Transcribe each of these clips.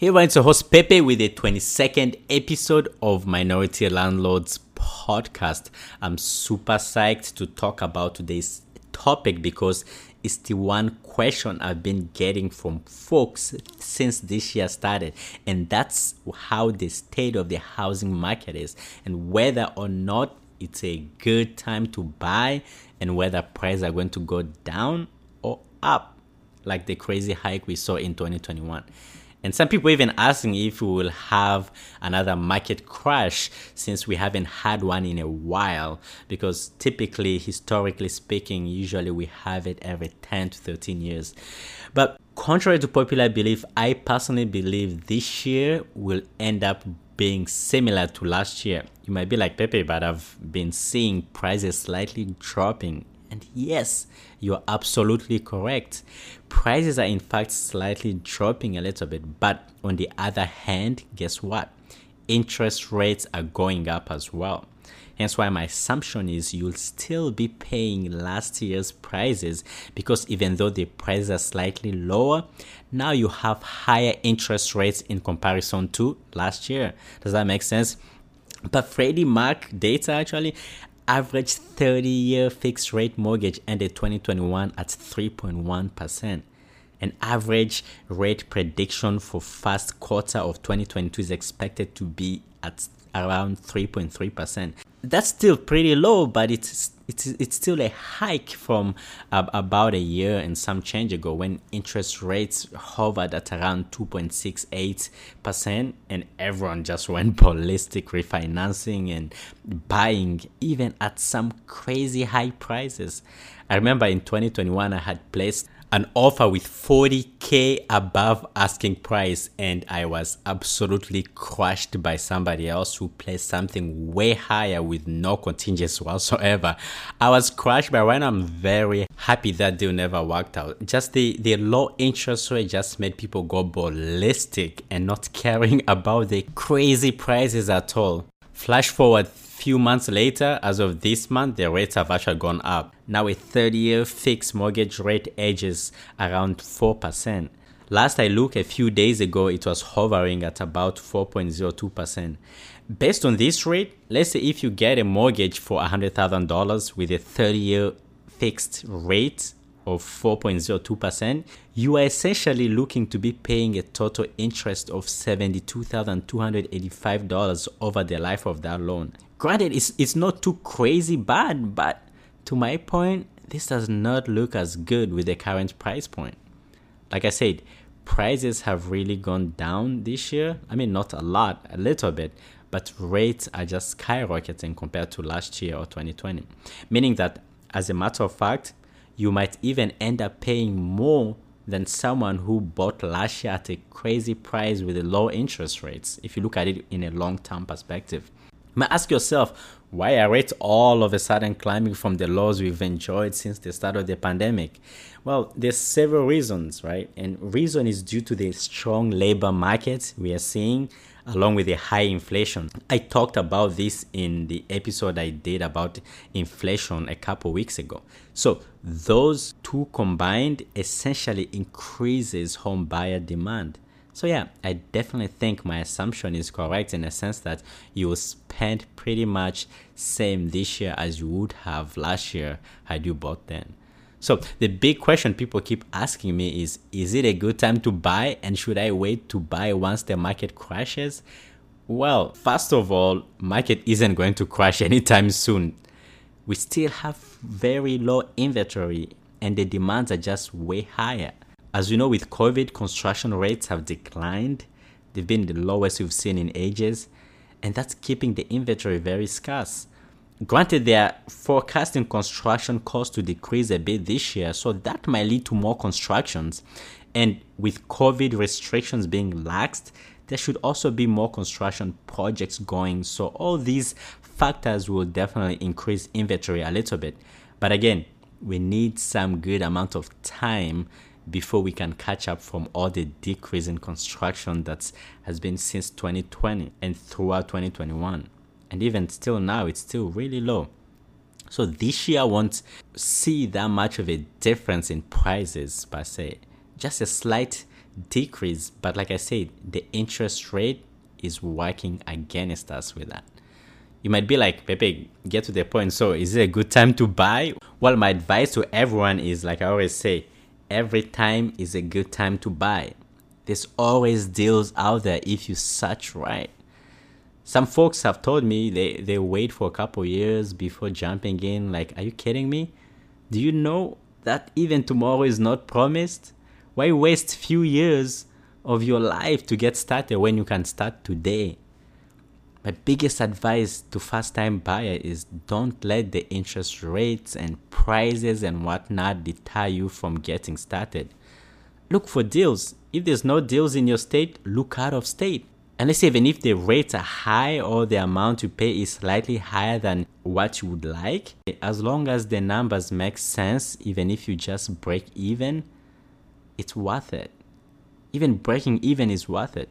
Hey everyone, it's your host Pepe with the 22nd episode of Minority Landlords podcast. I'm super psyched to talk about today's topic because it's the one question I've been getting from folks since this year started, and that's how the state of the housing market is and whether or not it's a good time to buy and whether prices are going to go down or up like the crazy hike we saw in 2021. And some people even asking if we will have another market crash since we haven't had one in a while. Because typically, historically speaking, usually we have it every 10 to 13 years. But contrary to popular belief, I personally believe this year will end up being similar to last year. You might be like Pepe, but I've been seeing prices slightly dropping and yes, you're absolutely correct. Prices are in fact slightly dropping a little bit, but on the other hand, guess what? Interest rates are going up as well. Hence why my assumption is you'll still be paying last year's prices because even though the prices are slightly lower, now you have higher interest rates in comparison to last year. Does that make sense? But Freddie Mac data actually average 30 year fixed rate mortgage ended 2021 at 3.1%. An average rate prediction for first quarter of 2022 is expected to be at around 3.3%. That's still pretty low, but it's it's it's still a hike from uh, about a year and some change ago when interest rates hovered at around 2.68% and everyone just went ballistic refinancing and buying even at some crazy high prices. I remember in 2021 I had placed an offer with 40k above asking price and I was absolutely crushed by somebody else who placed something way higher with no contingency whatsoever. I was crushed but right now I'm very happy that deal never worked out. Just the, the low interest rate just made people go ballistic and not caring about the crazy prices at all. Flash forward few months later, as of this month, the rates have actually gone up. Now a 30-year fixed mortgage rate edges around 4%. Last I looked a few days ago, it was hovering at about 4.02%. Based on this rate, let's say if you get a mortgage for $100,000 with a 30 year fixed rate of 4.02%, you are essentially looking to be paying a total interest of $72,285 over the life of that loan. Granted, it's, it's not too crazy bad, but to my point, this does not look as good with the current price point. Like I said, prices have really gone down this year. I mean, not a lot, a little bit, but rates are just skyrocketing compared to last year or 2020. Meaning that, as a matter of fact, you might even end up paying more than someone who bought last year at a crazy price with low interest rates if you look at it in a long term perspective. You might ask yourself, why are rates all of a sudden climbing from the lows we've enjoyed since the start of the pandemic? Well, there's several reasons, right? And reason is due to the strong labor market we are seeing along with the high inflation. I talked about this in the episode I did about inflation a couple weeks ago. So those two combined essentially increases home buyer demand. So yeah, I definitely think my assumption is correct in the sense that you will spend pretty much same this year as you would have last year had you bought then. So the big question people keep asking me is is it a good time to buy and should I wait to buy once the market crashes? Well, first of all, market isn't going to crash anytime soon. We still have very low inventory and the demands are just way higher. As you know, with COVID, construction rates have declined. They've been the lowest we've seen in ages, and that's keeping the inventory very scarce. Granted, they are forecasting construction costs to decrease a bit this year, so that might lead to more constructions. And with COVID restrictions being laxed, there should also be more construction projects going. So all these factors will definitely increase inventory a little bit. But again, we need some good amount of time before we can catch up from all the decrease in construction that has been since 2020 and throughout 2021 and even still now it's still really low. So this year I won't see that much of a difference in prices per se. Just a slight decrease but like i said the interest rate is working against us with that. You might be like pepe get to the point. So is it a good time to buy? Well my advice to everyone is like i always say every time is a good time to buy. There's always deals out there if you search right some folks have told me they, they wait for a couple years before jumping in like are you kidding me do you know that even tomorrow is not promised why waste few years of your life to get started when you can start today? My biggest advice to first time buyer is don't let the interest rates and prices and whatnot deter you from getting started. Look for deals. If there's no deals in your state, look out of state. And let's say even if the rates are high or the amount you pay is slightly higher than what you would like, as long as the numbers make sense, even if you just break even, it's worth it. Even breaking even is worth it.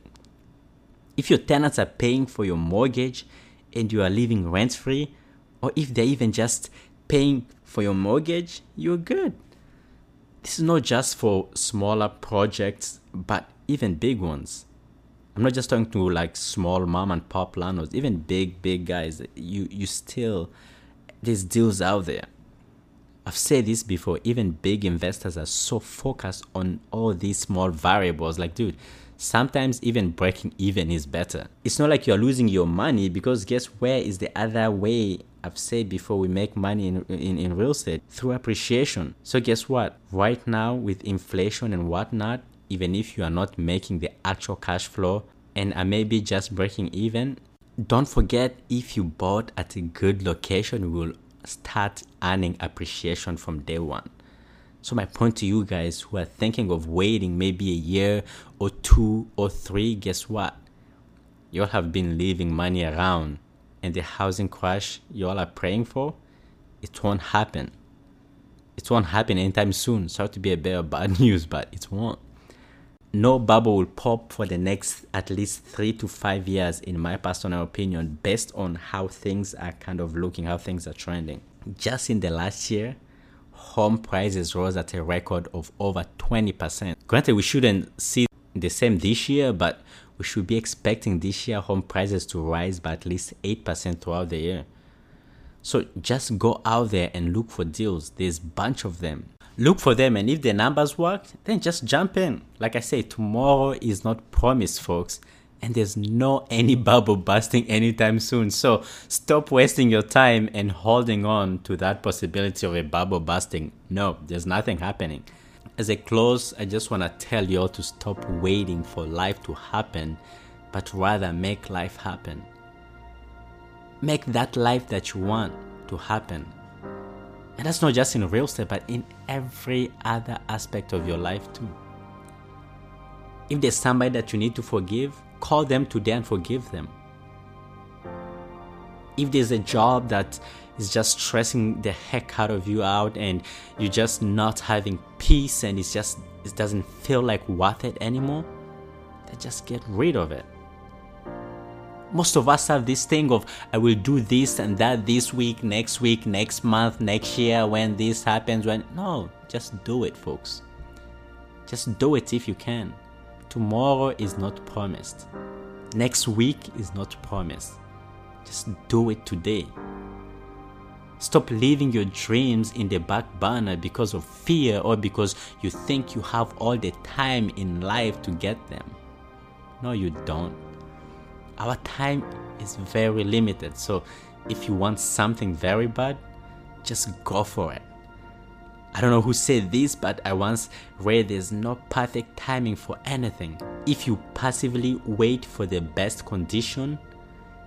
If your tenants are paying for your mortgage and you are living rent free, or if they're even just paying for your mortgage, you're good. This is not just for smaller projects, but even big ones. I'm not just talking to like small mom and pop landlords, even big, big guys. You you still there's deals out there. I've said this before, even big investors are so focused on all these small variables. Like, dude, sometimes even breaking even is better. It's not like you're losing your money because guess where is the other way I've said before we make money in, in, in real estate? Through appreciation. So, guess what? Right now, with inflation and whatnot, even if you are not making the actual cash flow and are maybe just breaking even, don't forget if you bought at a good location, you will start earning appreciation from day one. So, my point to you guys who are thinking of waiting maybe a year or two or three, guess what? You all have been leaving money around, and the housing crash you all are praying for, it won't happen. It won't happen anytime soon. Sorry to be a bit of bad news, but it won't. No bubble will pop for the next at least three to five years, in my personal opinion, based on how things are kind of looking, how things are trending. Just in the last year, home prices rose at a record of over 20%. Granted, we shouldn't see the same this year, but we should be expecting this year home prices to rise by at least 8% throughout the year. So just go out there and look for deals. There's a bunch of them look for them and if the numbers work then just jump in. Like i say tomorrow is not promised folks and there's no any bubble busting anytime soon. So stop wasting your time and holding on to that possibility of a bubble busting. No there's nothing happening. As a close i just want to tell you all to stop waiting for life to happen but rather make life happen. Make that life that you want to happen and that's not just in real estate, but in every other aspect of your life too. If there's somebody that you need to forgive, call them today and forgive them. If there's a job that is just stressing the heck out of you out and you're just not having peace and it's just it doesn't feel like worth it anymore, then just get rid of it most of us have this thing of i will do this and that this week next week next month next year when this happens when no just do it folks. Just do it if you can. Tomorrow is not promised. Next week is not promised. Just do it today. Stop leaving your dreams in the back burner because of fear or because you think you have all the time in life to get them. No, you don't our time is very limited. So if you want something very bad, just go for it. I don't know who said this, but I once read there's no perfect timing for anything. If you passively wait for the best condition,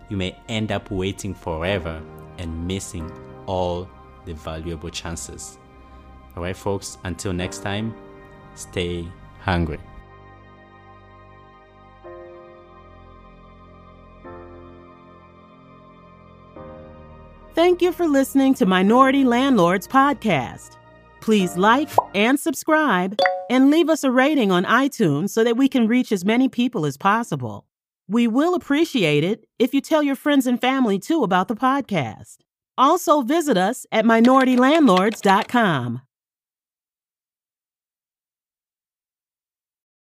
you may end up waiting forever and missing all the valuable chances. Alright, folks, until next time, stay hungry. Thank you for listening to Minority Landlords Podcast. Please like and subscribe and leave us a rating on iTunes so that we can reach as many people as possible. We will appreciate it if you tell your friends and family too about the podcast. Also, visit us at minoritylandlords.com.